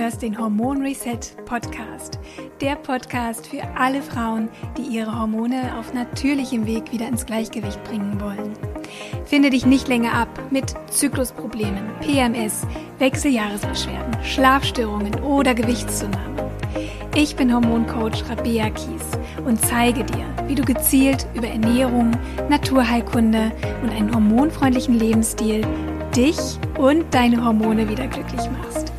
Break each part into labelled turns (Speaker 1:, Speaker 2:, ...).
Speaker 1: hörst den Hormon Reset Podcast. Der Podcast für alle Frauen, die ihre Hormone auf natürlichem Weg wieder ins Gleichgewicht bringen wollen. Finde dich nicht länger ab mit Zyklusproblemen, PMS, Wechseljahresbeschwerden, Schlafstörungen oder Gewichtszunahme. Ich bin Hormoncoach Rabea Kies und zeige dir, wie du gezielt über Ernährung, Naturheilkunde und einen hormonfreundlichen Lebensstil dich und deine Hormone wieder glücklich machst.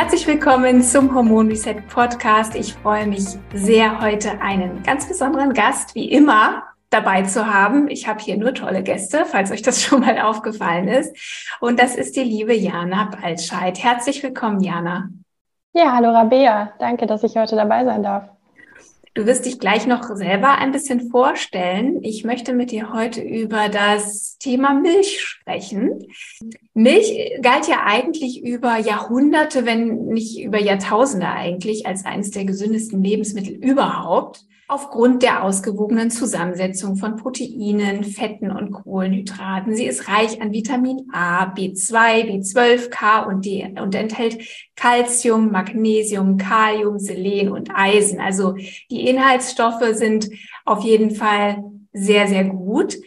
Speaker 1: Herzlich willkommen zum Hormon Reset Podcast. Ich freue mich sehr, heute einen ganz besonderen Gast, wie immer, dabei zu haben. Ich habe hier nur tolle Gäste, falls euch das schon mal aufgefallen ist. Und das ist die liebe Jana Baltscheid. Herzlich willkommen, Jana.
Speaker 2: Ja, hallo Rabea. Danke, dass ich heute dabei sein darf.
Speaker 1: Du wirst dich gleich noch selber ein bisschen vorstellen. Ich möchte mit dir heute über das Thema Milch sprechen. Milch galt ja eigentlich über Jahrhunderte, wenn nicht über Jahrtausende eigentlich, als eines der gesündesten Lebensmittel überhaupt aufgrund der ausgewogenen Zusammensetzung von Proteinen, Fetten und Kohlenhydraten. Sie ist reich an Vitamin A, B2, B12, K und D und enthält Calcium, Magnesium, Kalium, Selen und Eisen. Also die Inhaltsstoffe sind auf jeden Fall sehr, sehr gut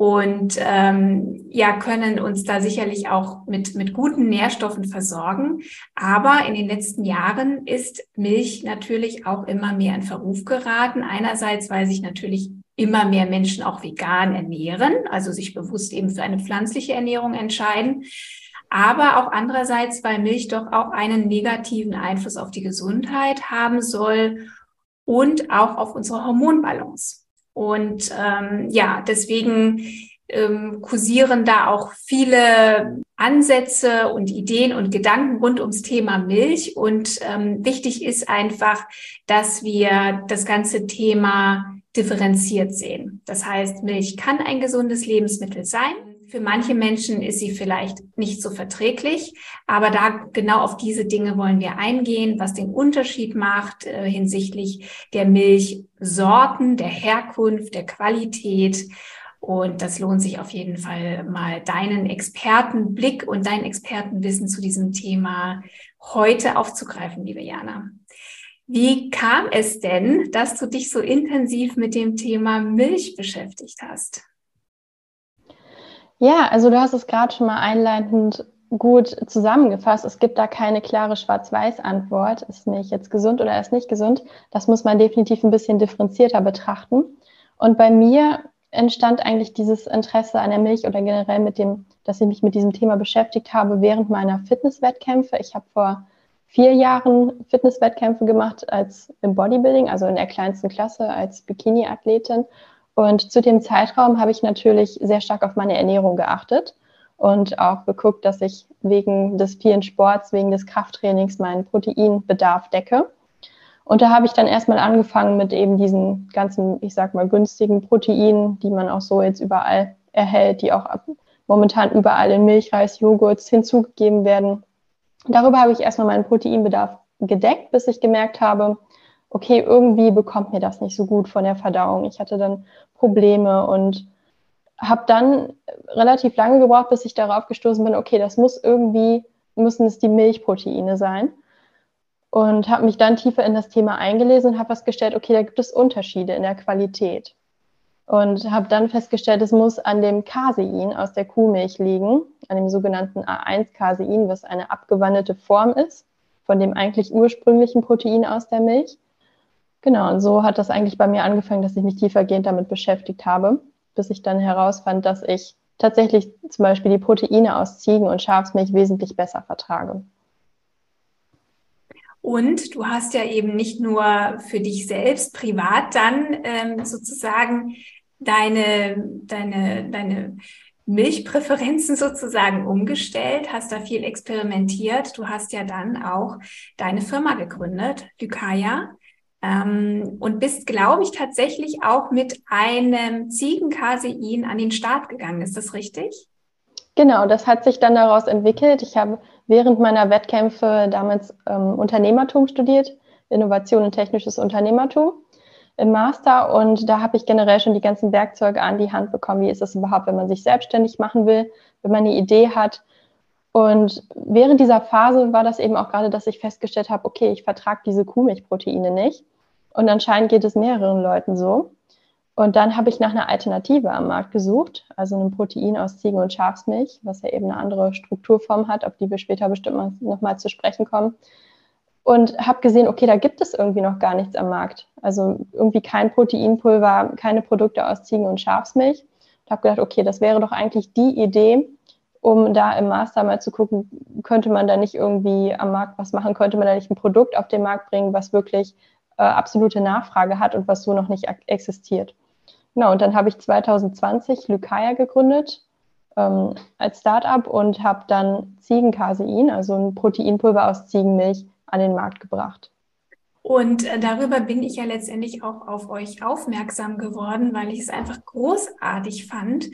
Speaker 1: und ähm, ja, können uns da sicherlich auch mit, mit guten Nährstoffen versorgen. Aber in den letzten Jahren ist Milch natürlich auch immer mehr in Verruf geraten. Einerseits, weil sich natürlich immer mehr Menschen auch vegan ernähren, also sich bewusst eben für eine pflanzliche Ernährung entscheiden. Aber auch andererseits, weil Milch doch auch einen negativen Einfluss auf die Gesundheit haben soll und auch auf unsere Hormonbalance. Und ähm, ja, deswegen ähm, kursieren da auch viele Ansätze und Ideen und Gedanken rund ums Thema Milch. Und ähm, wichtig ist einfach, dass wir das ganze Thema differenziert sehen. Das heißt, Milch kann ein gesundes Lebensmittel sein. Für manche Menschen ist sie vielleicht nicht so verträglich, aber da genau auf diese Dinge wollen wir eingehen, was den Unterschied macht äh, hinsichtlich der Milchsorten, der Herkunft, der Qualität. Und das lohnt sich auf jeden Fall mal deinen Expertenblick und dein Expertenwissen zu diesem Thema heute aufzugreifen, liebe Jana. Wie kam es denn, dass du dich so intensiv mit dem Thema Milch beschäftigt hast?
Speaker 2: Ja, also du hast es gerade schon mal einleitend gut zusammengefasst. Es gibt da keine klare Schwarz-Weiß-Antwort. Ist Milch jetzt gesund oder ist nicht gesund? Das muss man definitiv ein bisschen differenzierter betrachten. Und bei mir entstand eigentlich dieses Interesse an der Milch oder generell mit dem, dass ich mich mit diesem Thema beschäftigt habe während meiner Fitnesswettkämpfe. Ich habe vor vier Jahren Fitnesswettkämpfe gemacht als im Bodybuilding, also in der kleinsten Klasse als Bikini-Athletin und zu dem Zeitraum habe ich natürlich sehr stark auf meine Ernährung geachtet und auch geguckt, dass ich wegen des vielen Sports, wegen des Krafttrainings meinen Proteinbedarf decke. Und da habe ich dann erstmal angefangen mit eben diesen ganzen, ich sag mal, günstigen Proteinen, die man auch so jetzt überall erhält, die auch momentan überall in Milchreis, Joghurts hinzugegeben werden. Darüber habe ich erstmal meinen Proteinbedarf gedeckt, bis ich gemerkt habe, okay, irgendwie bekommt mir das nicht so gut von der Verdauung. Ich hatte dann Probleme und habe dann relativ lange gebraucht, bis ich darauf gestoßen bin, okay, das muss irgendwie, müssen es die Milchproteine sein. Und habe mich dann tiefer in das Thema eingelesen und habe festgestellt, okay, da gibt es Unterschiede in der Qualität. Und habe dann festgestellt, es muss an dem Casein aus der Kuhmilch liegen, an dem sogenannten A1-Casein, was eine abgewandelte Form ist von dem eigentlich ursprünglichen Protein aus der Milch. Genau, und so hat das eigentlich bei mir angefangen, dass ich mich tiefergehend damit beschäftigt habe, bis ich dann herausfand, dass ich tatsächlich zum Beispiel die Proteine aus Ziegen- und Schafsmilch wesentlich besser vertrage.
Speaker 1: Und du hast ja eben nicht nur für dich selbst privat dann ähm, sozusagen deine, deine, deine Milchpräferenzen sozusagen umgestellt, hast da viel experimentiert. Du hast ja dann auch deine Firma gegründet, Lykaya. Ähm, und bist, glaube ich, tatsächlich auch mit einem Ziegencasein an den Start gegangen. Ist das richtig?
Speaker 2: Genau, das hat sich dann daraus entwickelt. Ich habe während meiner Wettkämpfe damals ähm, Unternehmertum studiert, Innovation und technisches Unternehmertum im Master. Und da habe ich generell schon die ganzen Werkzeuge an die Hand bekommen. Wie ist es überhaupt, wenn man sich selbstständig machen will, wenn man eine Idee hat? Und während dieser Phase war das eben auch gerade, dass ich festgestellt habe, okay, ich vertrage diese Kuhmilchproteine nicht. Und anscheinend geht es mehreren Leuten so. Und dann habe ich nach einer Alternative am Markt gesucht, also einem Protein aus Ziegen- und Schafsmilch, was ja eben eine andere Strukturform hat, auf die wir später bestimmt nochmal zu sprechen kommen. Und habe gesehen, okay, da gibt es irgendwie noch gar nichts am Markt. Also irgendwie kein Proteinpulver, keine Produkte aus Ziegen- und Schafsmilch. Ich habe gedacht, okay, das wäre doch eigentlich die Idee, um da im Master mal zu gucken, könnte man da nicht irgendwie am Markt was machen, könnte man da nicht ein Produkt auf den Markt bringen, was wirklich äh, absolute Nachfrage hat und was so noch nicht existiert. Genau, und dann habe ich 2020 Lykaya gegründet ähm, als Startup und habe dann Ziegencasein, also ein Proteinpulver aus Ziegenmilch, an den Markt gebracht.
Speaker 1: Und äh, darüber bin ich ja letztendlich auch auf euch aufmerksam geworden, weil ich es einfach großartig fand,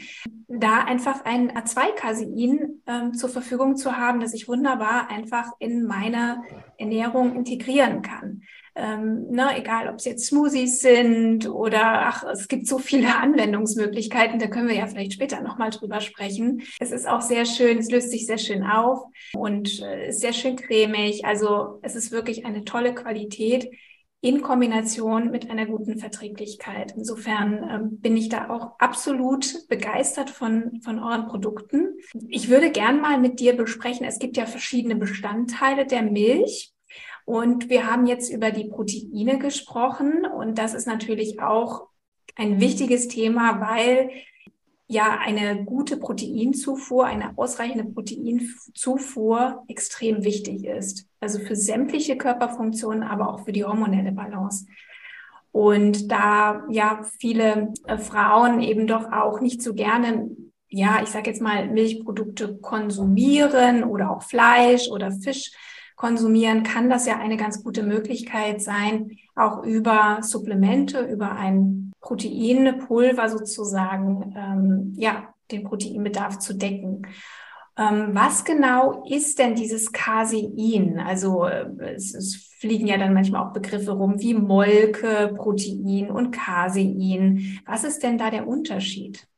Speaker 1: da einfach ein A2-Casein ähm, zur Verfügung zu haben, das ich wunderbar einfach in meine Ernährung integrieren kann ähm, ne, egal ob es jetzt Smoothies sind oder ach, es gibt so viele Anwendungsmöglichkeiten, da können wir ja vielleicht später nochmal drüber sprechen. Es ist auch sehr schön, es löst sich sehr schön auf und äh, ist sehr schön cremig. Also es ist wirklich eine tolle Qualität in Kombination mit einer guten Verträglichkeit. Insofern ähm, bin ich da auch absolut begeistert von, von euren Produkten. Ich würde gern mal mit dir besprechen, es gibt ja verschiedene Bestandteile der Milch. Und wir haben jetzt über die Proteine gesprochen und das ist natürlich auch ein wichtiges Thema, weil ja eine gute Proteinzufuhr, eine ausreichende Proteinzufuhr extrem wichtig ist. Also für sämtliche Körperfunktionen, aber auch für die hormonelle Balance. Und da ja viele äh, Frauen eben doch auch nicht so gerne, ja, ich sage jetzt mal Milchprodukte konsumieren oder auch Fleisch oder Fisch, konsumieren, kann das ja eine ganz gute Möglichkeit sein, auch über Supplemente, über ein Proteinpulver sozusagen, ähm, ja, den Proteinbedarf zu decken. Ähm, was genau ist denn dieses Casein? Also äh, es, es, fliegen ja dann manchmal auch Begriffe rum wie Molke, Protein und Casein. Was ist denn da der Unterschied?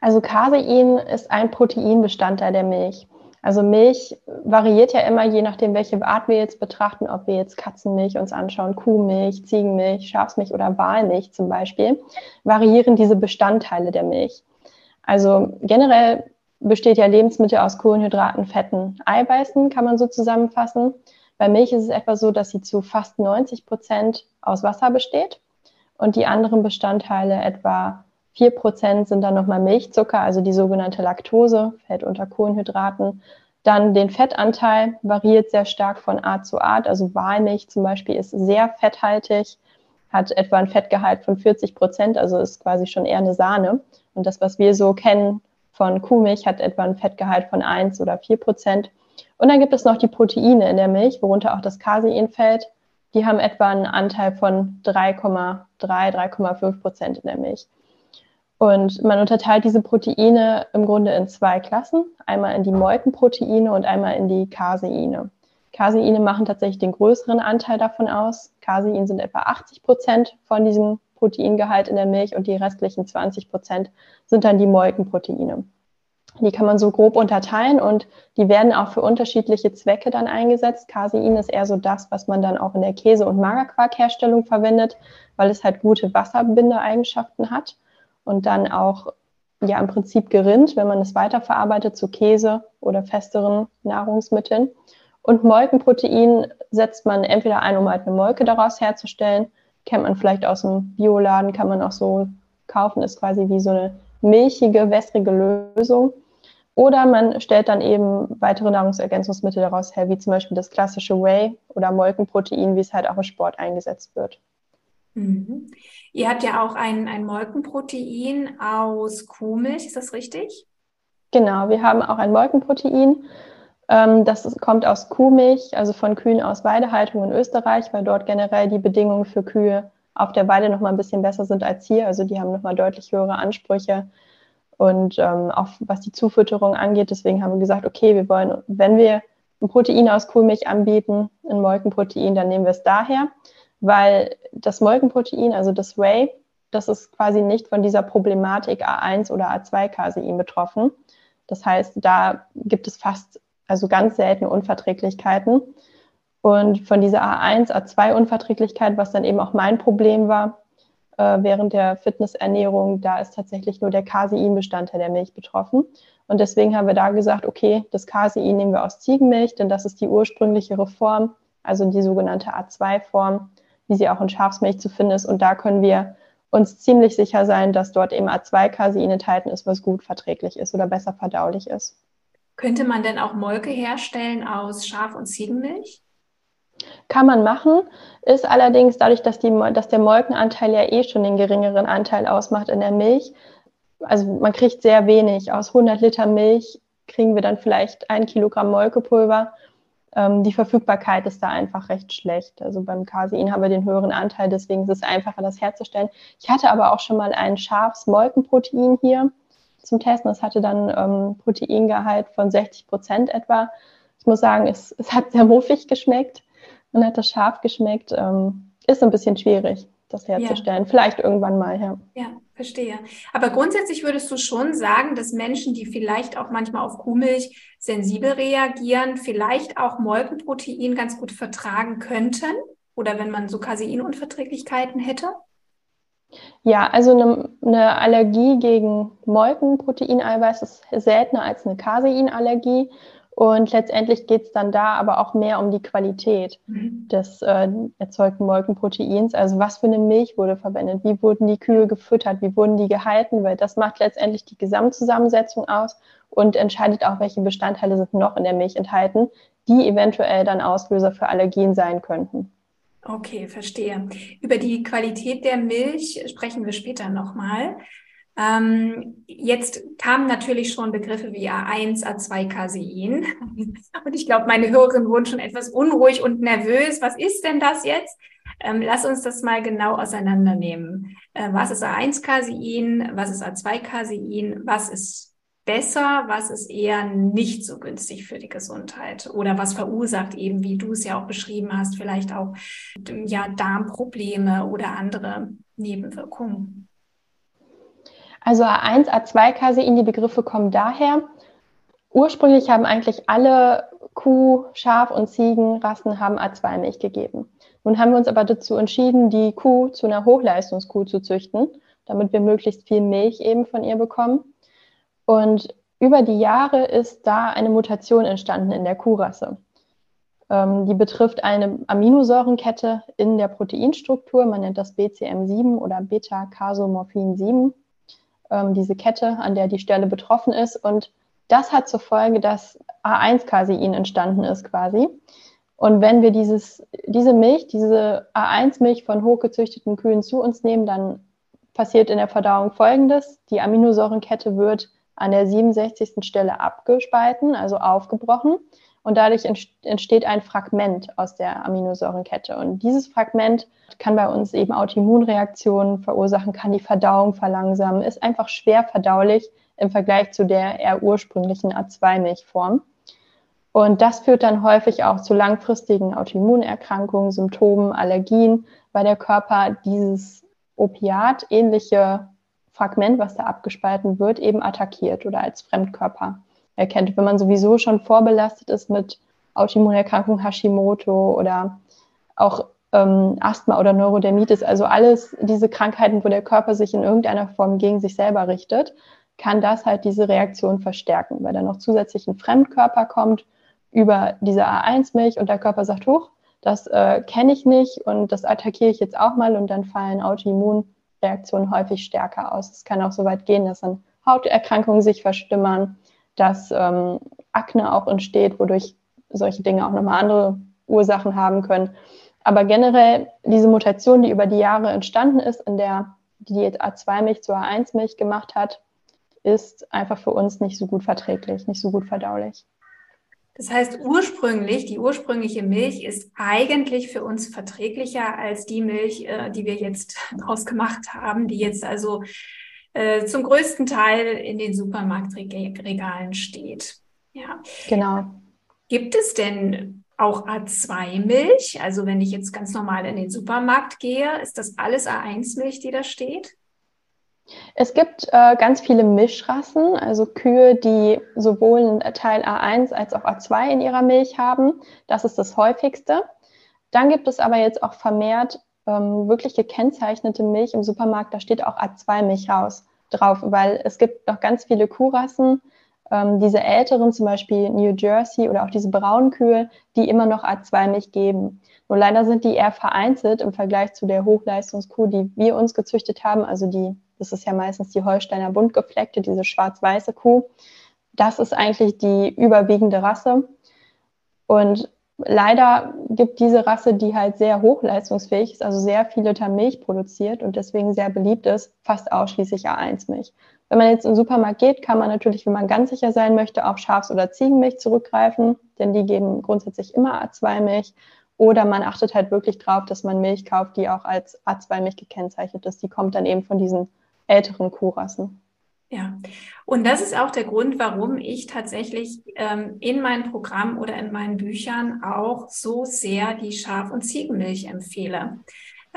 Speaker 2: Also Casein ist ein Proteinbestandteil der Milch. Also Milch variiert ja immer, je nachdem, welche Art wir jetzt betrachten, ob wir jetzt Katzenmilch uns anschauen, Kuhmilch, Ziegenmilch, Schafsmilch oder Walmilch zum Beispiel, variieren diese Bestandteile der Milch. Also generell besteht ja Lebensmittel aus Kohlenhydraten, Fetten, Eiweißen, kann man so zusammenfassen. Bei Milch ist es etwa so, dass sie zu fast 90 Prozent aus Wasser besteht und die anderen Bestandteile etwa 4 Prozent sind dann nochmal Milchzucker, also die sogenannte Laktose, fällt unter Kohlenhydraten. Dann den Fettanteil variiert sehr stark von Art zu Art. Also Walmilch zum Beispiel ist sehr fetthaltig, hat etwa ein Fettgehalt von 40 Prozent, also ist quasi schon eher eine Sahne. Und das, was wir so kennen von Kuhmilch, hat etwa ein Fettgehalt von 1 oder 4 Prozent. Und dann gibt es noch die Proteine in der Milch, worunter auch das Casein fällt. Die haben etwa einen Anteil von 3,3, 3,5 Prozent in der Milch. Und man unterteilt diese Proteine im Grunde in zwei Klassen, einmal in die Molkenproteine und einmal in die Caseine. Caseine machen tatsächlich den größeren Anteil davon aus. Casein sind etwa 80 Prozent von diesem Proteingehalt in der Milch und die restlichen 20 Prozent sind dann die Molkenproteine. Die kann man so grob unterteilen und die werden auch für unterschiedliche Zwecke dann eingesetzt. Casein ist eher so das, was man dann auch in der Käse- und Magerquarkherstellung verwendet, weil es halt gute Wasserbindeeigenschaften hat und dann auch ja im Prinzip gerinnt, wenn man es weiterverarbeitet zu Käse oder festeren Nahrungsmitteln. Und Molkenprotein setzt man entweder ein, um halt eine Molke daraus herzustellen. Kennt man vielleicht aus dem Bioladen, kann man auch so kaufen, ist quasi wie so eine milchige, wässrige Lösung. Oder man stellt dann eben weitere Nahrungsergänzungsmittel daraus her, wie zum Beispiel das klassische Whey oder Molkenprotein, wie es halt auch im Sport eingesetzt wird.
Speaker 1: Mhm. Ihr habt ja auch ein, ein Molkenprotein aus Kuhmilch, ist das richtig?
Speaker 2: Genau, wir haben auch ein Molkenprotein. Ähm, das kommt aus Kuhmilch, also von Kühen aus Weidehaltung in Österreich, weil dort generell die Bedingungen für Kühe auf der Weide noch mal ein bisschen besser sind als hier. Also die haben noch mal deutlich höhere Ansprüche und ähm, auch was die Zufütterung angeht. Deswegen haben wir gesagt, okay, wir wollen, wenn wir ein Protein aus Kuhmilch anbieten, ein Molkenprotein, dann nehmen wir es daher weil das Molkenprotein, also das Whey, das ist quasi nicht von dieser Problematik A1 oder A2-Casein betroffen. Das heißt, da gibt es fast also ganz seltene Unverträglichkeiten. Und von dieser A1, A2-Unverträglichkeit, was dann eben auch mein Problem war, äh, während der Fitnessernährung, da ist tatsächlich nur der Casein-Bestandteil der Milch betroffen. Und deswegen haben wir da gesagt, okay, das Casein nehmen wir aus Ziegenmilch, denn das ist die ursprünglichere Form, also die sogenannte A2-Form, wie sie auch in Schafsmilch zu finden ist. Und da können wir uns ziemlich sicher sein, dass dort eben A2-Casein enthalten ist, was gut verträglich ist oder besser verdaulich ist.
Speaker 1: Könnte man denn auch Molke herstellen aus Schaf- und Ziegenmilch?
Speaker 2: Kann man machen, ist allerdings dadurch, dass, die, dass der Molkenanteil ja eh schon den geringeren Anteil ausmacht in der Milch. Also man kriegt sehr wenig. Aus 100 Liter Milch kriegen wir dann vielleicht ein Kilogramm Molkepulver. Ähm, die Verfügbarkeit ist da einfach recht schlecht. Also beim Casein haben wir den höheren Anteil, deswegen ist es einfacher, das herzustellen. Ich hatte aber auch schon mal ein Schafsmolkenprotein hier zum Testen. Das hatte dann ähm, Proteingehalt von 60 Prozent etwa. Ich muss sagen, es, es hat sehr muffig geschmeckt und hat das scharf geschmeckt. Ähm, ist ein bisschen schwierig, das herzustellen. Ja. Vielleicht irgendwann mal, ja.
Speaker 1: Ja, verstehe. Aber grundsätzlich würdest du schon sagen, dass Menschen, die vielleicht auch manchmal auf Kuhmilch sensibel reagieren, vielleicht auch Molkenprotein ganz gut vertragen könnten? Oder wenn man so Caseinunverträglichkeiten hätte?
Speaker 2: Ja, also eine, eine Allergie gegen Molkenproteineiweiß ist seltener als eine Caseinallergie. Und letztendlich geht es dann da aber auch mehr um die Qualität mhm. des äh, erzeugten Molkenproteins. Also was für eine Milch wurde verwendet, wie wurden die Kühe gefüttert, wie wurden die gehalten, weil das macht letztendlich die Gesamtzusammensetzung aus und entscheidet auch, welche Bestandteile sind noch in der Milch enthalten, die eventuell dann Auslöser für Allergien sein könnten.
Speaker 1: Okay, verstehe. Über die Qualität der Milch sprechen wir später nochmal. Ähm, jetzt kamen natürlich schon Begriffe wie A1, A2 Casein. Und ich glaube, meine Hörerinnen wurden schon etwas unruhig und nervös. Was ist denn das jetzt? Ähm, lass uns das mal genau auseinandernehmen. Äh, was ist A1 Casein? Was ist A2 Casein? Was ist besser? Was ist eher nicht so günstig für die Gesundheit? Oder was verursacht eben, wie du es ja auch beschrieben hast, vielleicht auch ja, Darmprobleme oder andere Nebenwirkungen?
Speaker 2: Also A1, A2-Casein, die Begriffe kommen daher. Ursprünglich haben eigentlich alle Kuh-, Schaf- und Ziegenrassen haben A2-Milch gegeben. Nun haben wir uns aber dazu entschieden, die Kuh zu einer Hochleistungskuh zu züchten, damit wir möglichst viel Milch eben von ihr bekommen. Und über die Jahre ist da eine Mutation entstanden in der Kuhrasse. Ähm, die betrifft eine Aminosäurenkette in der Proteinstruktur. Man nennt das BCM7 oder Beta-Casomorphin 7 ähm, diese Kette, an der die Stelle betroffen ist. Und das hat zur Folge, dass A1-Casein entstanden ist quasi. Und wenn wir dieses, diese Milch, diese A1-Milch von hochgezüchteten Kühen zu uns nehmen, dann passiert in der Verdauung Folgendes. Die Aminosäurenkette wird an der 67. Stelle abgespalten, also aufgebrochen und dadurch entsteht ein Fragment aus der Aminosäurenkette. Und dieses Fragment kann bei uns eben Autoimmunreaktionen verursachen, kann die Verdauung verlangsamen, ist einfach schwer verdaulich im Vergleich zu der eher ursprünglichen A2-Milchform. Und das führt dann häufig auch zu langfristigen Autoimmunerkrankungen, Symptomen, Allergien, weil der Körper dieses Opiat-ähnliche Fragment, was da abgespalten wird, eben attackiert oder als Fremdkörper erkennt. Wenn man sowieso schon vorbelastet ist mit Autoimmunerkrankung Hashimoto oder auch ähm, Asthma oder Neurodermitis, also alles diese Krankheiten, wo der Körper sich in irgendeiner Form gegen sich selber richtet, kann das halt diese Reaktion verstärken, weil dann noch zusätzlich ein Fremdkörper kommt über diese A1-Milch und der Körper sagt, hoch, das äh, kenne ich nicht und das attackiere ich jetzt auch mal und dann fallen Autoimmunreaktionen häufig stärker aus. Es kann auch so weit gehen, dass dann Hauterkrankungen sich verstimmern, dass ähm, Akne auch entsteht, wodurch solche Dinge auch nochmal andere Ursachen haben können. Aber generell diese Mutation, die über die Jahre entstanden ist, in der die jetzt A2-Milch zu A1-Milch gemacht hat, ist einfach für uns nicht so gut verträglich, nicht so gut verdaulich.
Speaker 1: Das heißt, ursprünglich, die ursprüngliche Milch ist eigentlich für uns verträglicher als die Milch, äh, die wir jetzt daraus gemacht haben, die jetzt also äh, zum größten Teil in den Supermarktregalen steht. Ja.
Speaker 2: Genau.
Speaker 1: Gibt es denn auch A2-Milch? Also wenn ich jetzt ganz normal in den Supermarkt gehe, ist das alles A1-Milch, die da steht?
Speaker 2: Es gibt äh, ganz viele Mischrassen, also Kühe, die sowohl Teil A1 als auch A2 in ihrer Milch haben. Das ist das häufigste. Dann gibt es aber jetzt auch vermehrt ähm, wirklich gekennzeichnete Milch im Supermarkt. Da steht auch A2-Milch raus drauf, weil es gibt noch ganz viele Kuhrassen, ähm, diese älteren, zum Beispiel New Jersey oder auch diese braunen Kühe, die immer noch A2-Milch geben. Nur leider sind die eher vereinzelt im Vergleich zu der Hochleistungskuh, die wir uns gezüchtet haben, also die das ist ja meistens die Holsteiner buntgefleckte, diese schwarz-weiße Kuh. Das ist eigentlich die überwiegende Rasse. Und leider gibt diese Rasse, die halt sehr hochleistungsfähig ist, also sehr viel Liter Milch produziert und deswegen sehr beliebt ist, fast ausschließlich A1-Milch. Wenn man jetzt in den Supermarkt geht, kann man natürlich, wenn man ganz sicher sein möchte, auf Schafs- oder Ziegenmilch zurückgreifen, denn die geben grundsätzlich immer A2-Milch. Oder man achtet halt wirklich drauf, dass man Milch kauft, die auch als A2-Milch gekennzeichnet ist. Die kommt dann eben von diesen älteren Kuhrassen.
Speaker 1: Ja, und das ist auch der Grund, warum ich tatsächlich ähm, in meinem Programm oder in meinen Büchern auch so sehr die Schaf- und Ziegenmilch empfehle.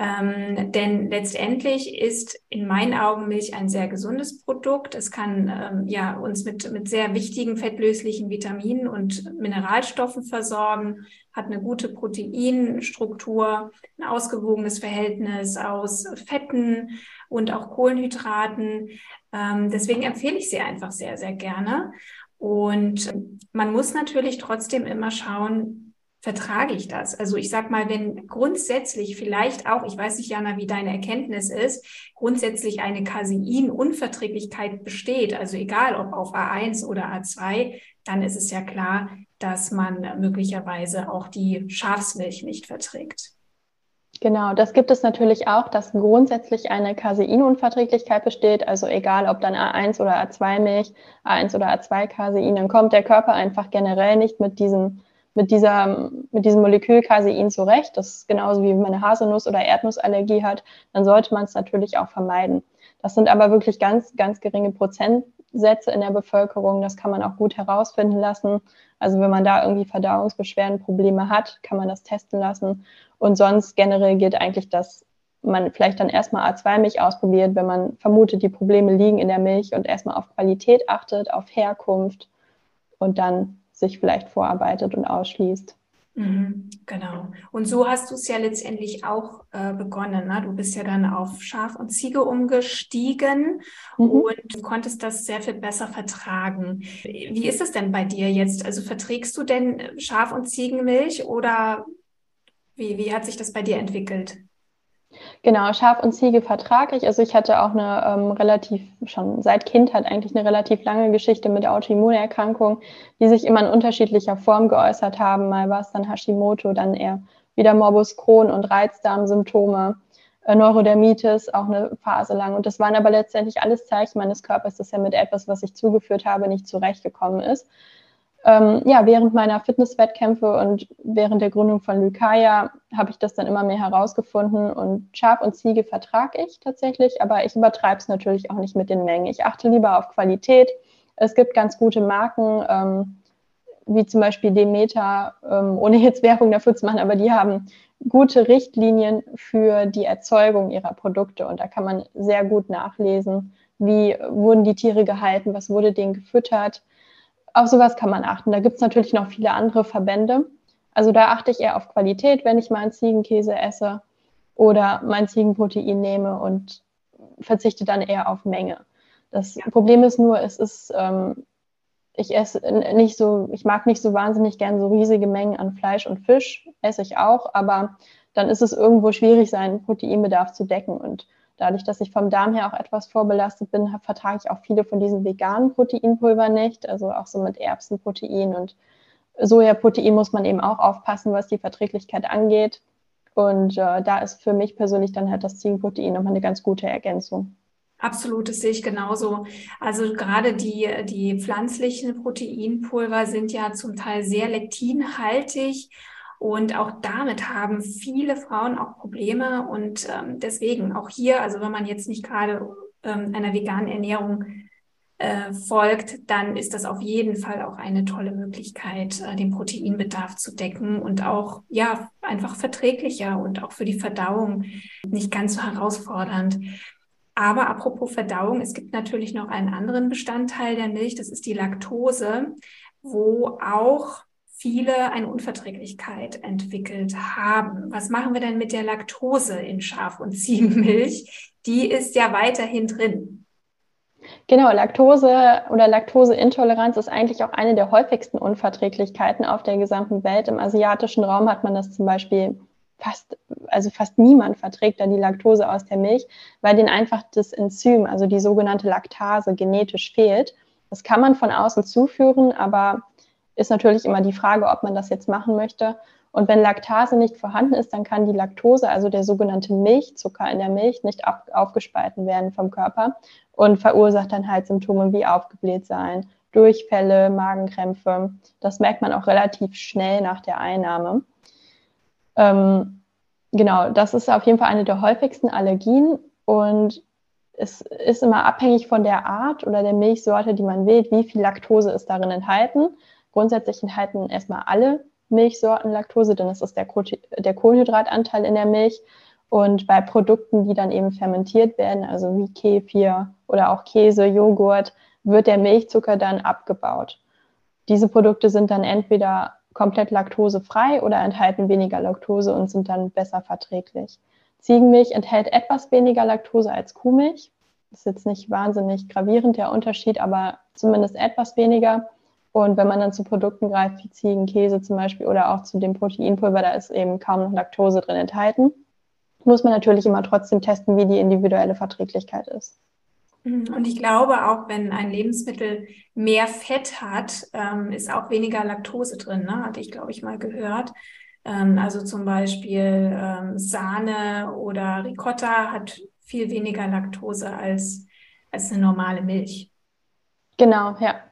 Speaker 1: Ähm, denn letztendlich ist in meinen Augen Milch ein sehr gesundes Produkt. Es kann ähm, ja uns mit, mit sehr wichtigen fettlöslichen Vitaminen und Mineralstoffen versorgen, hat eine gute Proteinstruktur, ein ausgewogenes Verhältnis aus Fetten und auch Kohlenhydraten. Ähm, deswegen empfehle ich sie einfach sehr, sehr gerne. Und man muss natürlich trotzdem immer schauen, vertrage ich das? Also ich sag mal, wenn grundsätzlich vielleicht auch, ich weiß nicht, Jana, wie deine Erkenntnis ist, grundsätzlich eine Casein-Unverträglichkeit besteht, also egal ob auf A1 oder A2, dann ist es ja klar, dass man möglicherweise auch die Schafsmilch nicht verträgt.
Speaker 2: Genau, das gibt es natürlich auch, dass grundsätzlich eine Caseinunverträglichkeit besteht. Also egal, ob dann A1 oder A2 Milch, A1 oder A2 Casein, dann kommt der Körper einfach generell nicht mit diesem mit, dieser, mit diesem Molekül Casein zurecht. Das ist genauso wie wenn man eine Haselnuss- oder Erdnussallergie hat, dann sollte man es natürlich auch vermeiden. Das sind aber wirklich ganz, ganz geringe Prozentsätze in der Bevölkerung. Das kann man auch gut herausfinden lassen. Also wenn man da irgendwie Verdauungsbeschwerden, Probleme hat, kann man das testen lassen. Und sonst generell gilt eigentlich, dass man vielleicht dann erstmal A2-Milch ausprobiert, wenn man vermutet, die Probleme liegen in der Milch und erstmal auf Qualität achtet, auf Herkunft und dann sich vielleicht vorarbeitet und ausschließt.
Speaker 1: Mhm, genau. Und so hast du es ja letztendlich auch äh, begonnen. Ne? Du bist ja dann auf Schaf und Ziege umgestiegen mhm. und konntest das sehr viel besser vertragen. Wie ist es denn bei dir jetzt? Also verträgst du denn Schaf- und Ziegenmilch oder wie, wie hat sich das bei dir entwickelt?
Speaker 2: Genau, Schaf und Ziege vertrage ich. Also ich hatte auch eine ähm, relativ, schon seit Kindheit eigentlich eine relativ lange Geschichte mit Autoimmunerkrankungen, die sich immer in unterschiedlicher Form geäußert haben. Mal war es dann Hashimoto, dann eher wieder Morbus Crohn und Reizdarmsymptome, äh, Neurodermitis auch eine Phase lang. Und das waren aber letztendlich alles Zeichen meines Körpers, dass er mit etwas, was ich zugeführt habe, nicht zurechtgekommen ist ähm, ja, während meiner Fitnesswettkämpfe und während der Gründung von Lykaya habe ich das dann immer mehr herausgefunden und Schaf und Ziege vertrage ich tatsächlich, aber ich übertreibe es natürlich auch nicht mit den Mengen. Ich achte lieber auf Qualität. Es gibt ganz gute Marken, ähm, wie zum Beispiel Demeter, ähm, ohne jetzt Werbung dafür zu machen, aber die haben gute Richtlinien für die Erzeugung ihrer Produkte und da kann man sehr gut nachlesen, wie wurden die Tiere gehalten, was wurde denen gefüttert auf sowas kann man achten. Da gibt es natürlich noch viele andere Verbände. Also da achte ich eher auf Qualität, wenn ich mal einen Ziegenkäse esse oder mein Ziegenprotein nehme und verzichte dann eher auf Menge. Das ja. Problem ist nur, es ist, ähm, ich esse nicht so, ich mag nicht so wahnsinnig gern so riesige Mengen an Fleisch und Fisch, esse ich auch, aber dann ist es irgendwo schwierig, seinen Proteinbedarf zu decken. Und Dadurch, dass ich vom Darm her auch etwas vorbelastet bin, vertrage ich auch viele von diesen veganen Proteinpulver nicht, also auch so mit Erbsenprotein und Sojaprotein muss man eben auch aufpassen, was die Verträglichkeit angeht. Und äh, da ist für mich persönlich dann halt das Ziegenprotein nochmal eine ganz gute Ergänzung.
Speaker 1: Absolut, das sehe ich genauso. Also gerade die, die pflanzlichen Proteinpulver sind ja zum Teil sehr lektinhaltig und auch damit haben viele Frauen auch Probleme. Und ähm, deswegen auch hier, also wenn man jetzt nicht gerade ähm, einer veganen Ernährung äh, folgt, dann ist das auf jeden Fall auch eine tolle Möglichkeit, äh, den Proteinbedarf zu decken und auch ja einfach verträglicher und auch für die Verdauung nicht ganz so herausfordernd. Aber apropos Verdauung, es gibt natürlich noch einen anderen Bestandteil der Milch, das ist die Laktose, wo auch viele eine Unverträglichkeit entwickelt haben. Was machen wir denn mit der Laktose in Schaf- und Ziegenmilch? Die ist ja weiterhin drin.
Speaker 2: Genau, Laktose oder Laktoseintoleranz ist eigentlich auch eine der häufigsten Unverträglichkeiten auf der gesamten Welt. Im asiatischen Raum hat man das zum Beispiel fast, also fast niemand verträgt da die Laktose aus der Milch, weil denen einfach das Enzym, also die sogenannte Laktase, genetisch fehlt. Das kann man von außen zuführen, aber ist natürlich immer die Frage, ob man das jetzt machen möchte. Und wenn Laktase nicht vorhanden ist, dann kann die Laktose, also der sogenannte Milchzucker in der Milch, nicht auf, aufgespalten werden vom Körper und verursacht dann halt Symptome wie aufgebläht sein, Durchfälle, Magenkrämpfe. Das merkt man auch relativ schnell nach der Einnahme. Ähm, genau, das ist auf jeden Fall eine der häufigsten Allergien und es ist immer abhängig von der Art oder der Milchsorte, die man wählt, wie viel Laktose ist darin enthalten. Grundsätzlich enthalten erstmal alle Milchsorten Laktose, denn es ist der, der Kohlenhydratanteil in der Milch. Und bei Produkten, die dann eben fermentiert werden, also wie Kefir oder auch Käse, Joghurt, wird der Milchzucker dann abgebaut. Diese Produkte sind dann entweder komplett laktosefrei oder enthalten weniger Laktose und sind dann besser verträglich. Ziegenmilch enthält etwas weniger Laktose als Kuhmilch. Das ist jetzt nicht wahnsinnig gravierend der Unterschied, aber zumindest etwas weniger. Und wenn man dann zu Produkten greift, wie Ziegenkäse zum Beispiel oder auch zu dem Proteinpulver, da ist eben kaum noch Laktose drin enthalten. Muss man natürlich immer trotzdem testen, wie die individuelle Verträglichkeit ist.
Speaker 1: Mhm. Und ich glaube, auch wenn ein Lebensmittel mehr Fett hat, ähm, ist auch weniger Laktose drin, ne? hatte ich, glaube ich, mal gehört. Ähm, also zum Beispiel ähm, Sahne oder Ricotta hat viel weniger Laktose als, als eine normale Milch.
Speaker 2: Genau, ja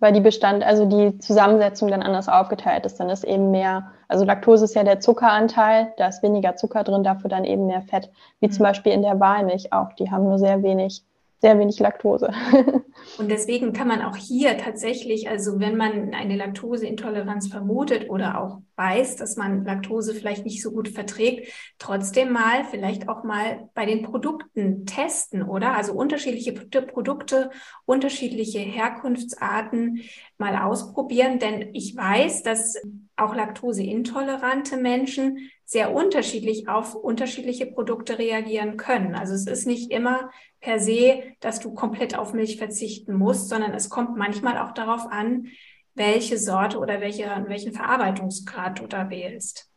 Speaker 2: weil die Bestand, also die Zusammensetzung dann anders aufgeteilt ist. Dann ist eben mehr, also Laktose ist ja der Zuckeranteil, da ist weniger Zucker drin, dafür dann eben mehr Fett, wie mhm. zum Beispiel in der Walmilch auch. Die haben nur sehr wenig sehr wenig Laktose.
Speaker 1: Und deswegen kann man auch hier tatsächlich, also wenn man eine Laktoseintoleranz vermutet oder auch weiß, dass man Laktose vielleicht nicht so gut verträgt, trotzdem mal vielleicht auch mal bei den Produkten testen, oder? Also unterschiedliche Produkte, unterschiedliche Herkunftsarten mal ausprobieren, denn ich weiß, dass auch laktoseintolerante Menschen sehr unterschiedlich auf unterschiedliche Produkte reagieren können. Also es ist nicht immer per se, dass du komplett auf Milch verzichten musst, sondern es kommt manchmal auch darauf an, welche Sorte oder welche, welchen Verarbeitungsgrad du da wählst.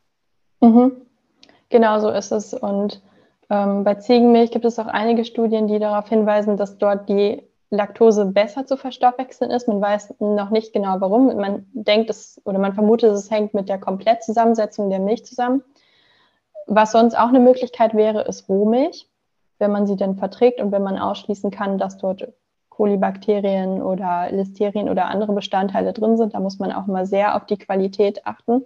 Speaker 2: Mhm. Genau so ist es. Und ähm, bei Ziegenmilch gibt es auch einige Studien, die darauf hinweisen, dass dort die Laktose besser zu verstoffwechseln ist. Man weiß noch nicht genau warum. Man denkt es oder man vermutet, es hängt mit der Komplettzusammensetzung der Milch zusammen. Was sonst auch eine Möglichkeit wäre, ist Rohmilch wenn man sie dann verträgt und wenn man ausschließen kann, dass dort Kolibakterien oder Listerien oder andere Bestandteile drin sind. Da muss man auch immer sehr auf die Qualität achten.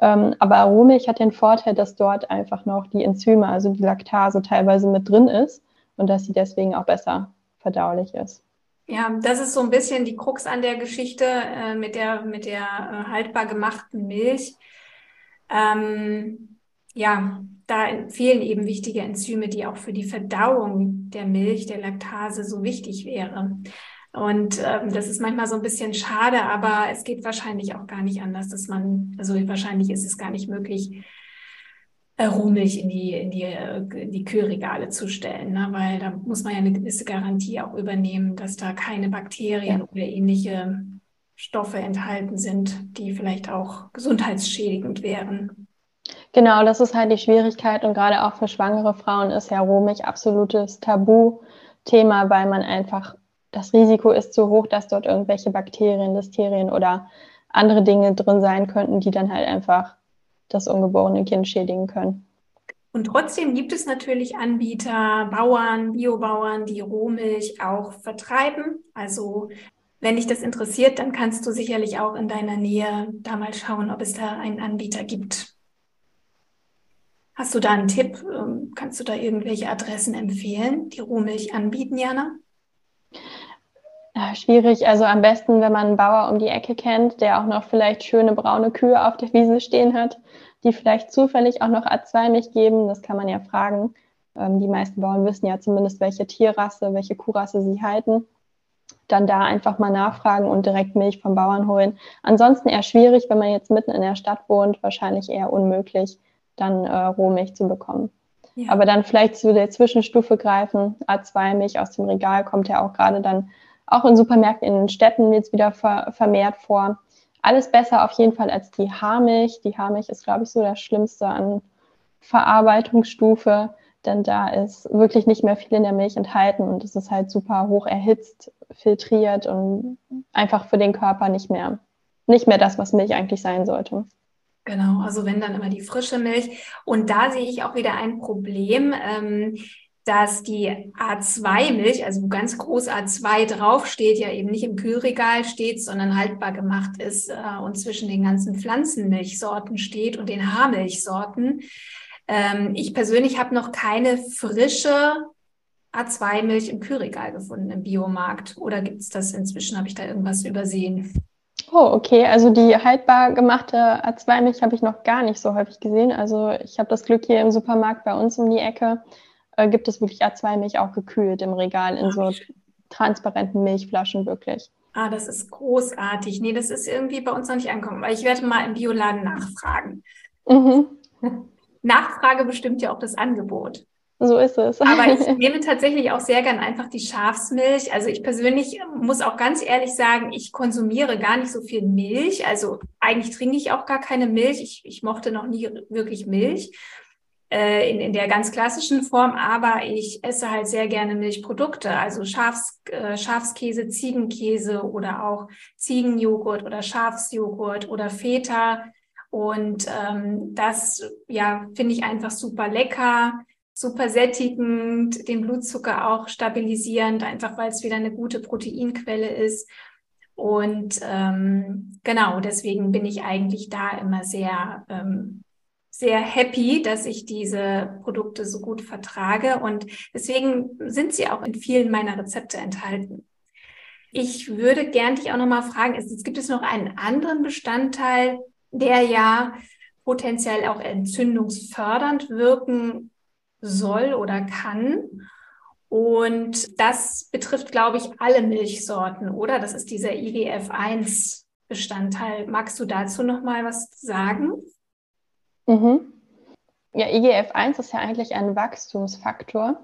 Speaker 2: Ähm, aber Rohmilch hat den Vorteil, dass dort einfach noch die Enzyme, also die Laktase teilweise mit drin ist und dass sie deswegen auch besser verdaulich ist.
Speaker 1: Ja, das ist so ein bisschen die Krux an der Geschichte äh, mit der, mit der äh, haltbar gemachten Milch. Ähm, ja, da fehlen eben wichtige Enzyme, die auch für die Verdauung der Milch, der Laktase so wichtig wären. Und ähm, das ist manchmal so ein bisschen schade, aber es geht wahrscheinlich auch gar nicht anders, dass man, also wahrscheinlich ist es gar nicht möglich, äh, Rohmilch in die, in die, äh, in die Kühlregale zu stellen, ne? weil da muss man ja eine gewisse Garantie auch übernehmen, dass da keine Bakterien ja. oder ähnliche Stoffe enthalten sind, die vielleicht auch gesundheitsschädigend wären.
Speaker 2: Genau, das ist halt die Schwierigkeit und gerade auch für schwangere Frauen ist ja Rohmilch absolutes Tabuthema, weil man einfach, das Risiko ist zu hoch, dass dort irgendwelche Bakterien, Listerien oder andere Dinge drin sein könnten, die dann halt einfach das ungeborene Kind schädigen können.
Speaker 1: Und trotzdem gibt es natürlich Anbieter, Bauern, Biobauern, die Rohmilch auch vertreiben. Also wenn dich das interessiert, dann kannst du sicherlich auch in deiner Nähe da mal schauen, ob es da einen Anbieter gibt. Hast du da einen Tipp? Ähm, kannst du da irgendwelche Adressen empfehlen, die Rohmilch anbieten, Jana?
Speaker 2: Ja, schwierig. Also am besten, wenn man einen Bauer um die Ecke kennt, der auch noch vielleicht schöne braune Kühe auf der Wiese stehen hat, die vielleicht zufällig auch noch A2-Milch geben. Das kann man ja fragen. Ähm, die meisten Bauern wissen ja zumindest, welche Tierrasse, welche Kuhrasse sie halten. Dann da einfach mal nachfragen und direkt Milch vom Bauern holen. Ansonsten eher schwierig, wenn man jetzt mitten in der Stadt wohnt, wahrscheinlich eher unmöglich, dann äh, Rohmilch zu bekommen. Ja. Aber dann vielleicht zu der Zwischenstufe greifen. A2-Milch aus dem Regal kommt ja auch gerade dann auch in Supermärkten in den Städten jetzt wieder ver vermehrt vor. Alles besser auf jeden Fall als die Haarmilch. Die Haarmilch ist, glaube ich, so das Schlimmste an Verarbeitungsstufe, denn da ist wirklich nicht mehr viel in der Milch enthalten und es ist halt super hoch erhitzt, filtriert und einfach für den Körper nicht mehr, nicht mehr das, was Milch eigentlich sein sollte.
Speaker 1: Genau, also wenn dann immer die frische Milch. Und da sehe ich auch wieder ein Problem. Ähm, dass die A2-Milch, also ganz groß A2 draufsteht, ja eben nicht im Kühlregal steht, sondern haltbar gemacht ist äh, und zwischen den ganzen Pflanzenmilchsorten steht und den Haarmilchsorten. Ähm, ich persönlich habe noch keine frische A2-Milch im Kühlregal gefunden im Biomarkt. Oder gibt es das inzwischen? Habe ich da irgendwas übersehen?
Speaker 2: Oh, okay. Also die haltbar gemachte A2-Milch habe ich noch gar nicht so häufig gesehen. Also ich habe das Glück hier im Supermarkt bei uns um die Ecke äh, gibt es wirklich A2-Milch auch gekühlt im Regal in so transparenten Milchflaschen wirklich.
Speaker 1: Ah, das ist großartig. Nee, das ist irgendwie bei uns noch nicht angekommen, weil ich werde mal im Bioladen nachfragen. Mhm. Nachfrage bestimmt ja auch das Angebot.
Speaker 2: So ist es.
Speaker 1: Aber ich nehme tatsächlich auch sehr gern einfach die Schafsmilch. Also ich persönlich muss auch ganz ehrlich sagen, ich konsumiere gar nicht so viel Milch. Also eigentlich trinke ich auch gar keine Milch. Ich, ich mochte noch nie wirklich Milch äh, in, in der ganz klassischen Form, aber ich esse halt sehr gerne Milchprodukte, also Schafs, äh, Schafskäse, Ziegenkäse oder auch Ziegenjoghurt oder Schafsjoghurt oder Feta. Und ähm, das ja finde ich einfach super lecker, super sättigend, den Blutzucker auch stabilisierend, einfach weil es wieder eine gute Proteinquelle ist. Und ähm, genau, deswegen bin ich eigentlich da immer sehr ähm, sehr happy, dass ich diese Produkte so gut vertrage und deswegen sind sie auch in vielen meiner Rezepte enthalten. Ich würde gern dich auch noch mal fragen, es gibt es noch einen anderen Bestandteil, der ja potenziell auch entzündungsfördernd wirken soll oder kann. Und das betrifft, glaube ich, alle Milchsorten, oder? Das ist dieser IGF-1-Bestandteil. Magst du dazu noch mal was sagen?
Speaker 2: Mhm. Ja, IGF-1 ist ja eigentlich ein Wachstumsfaktor,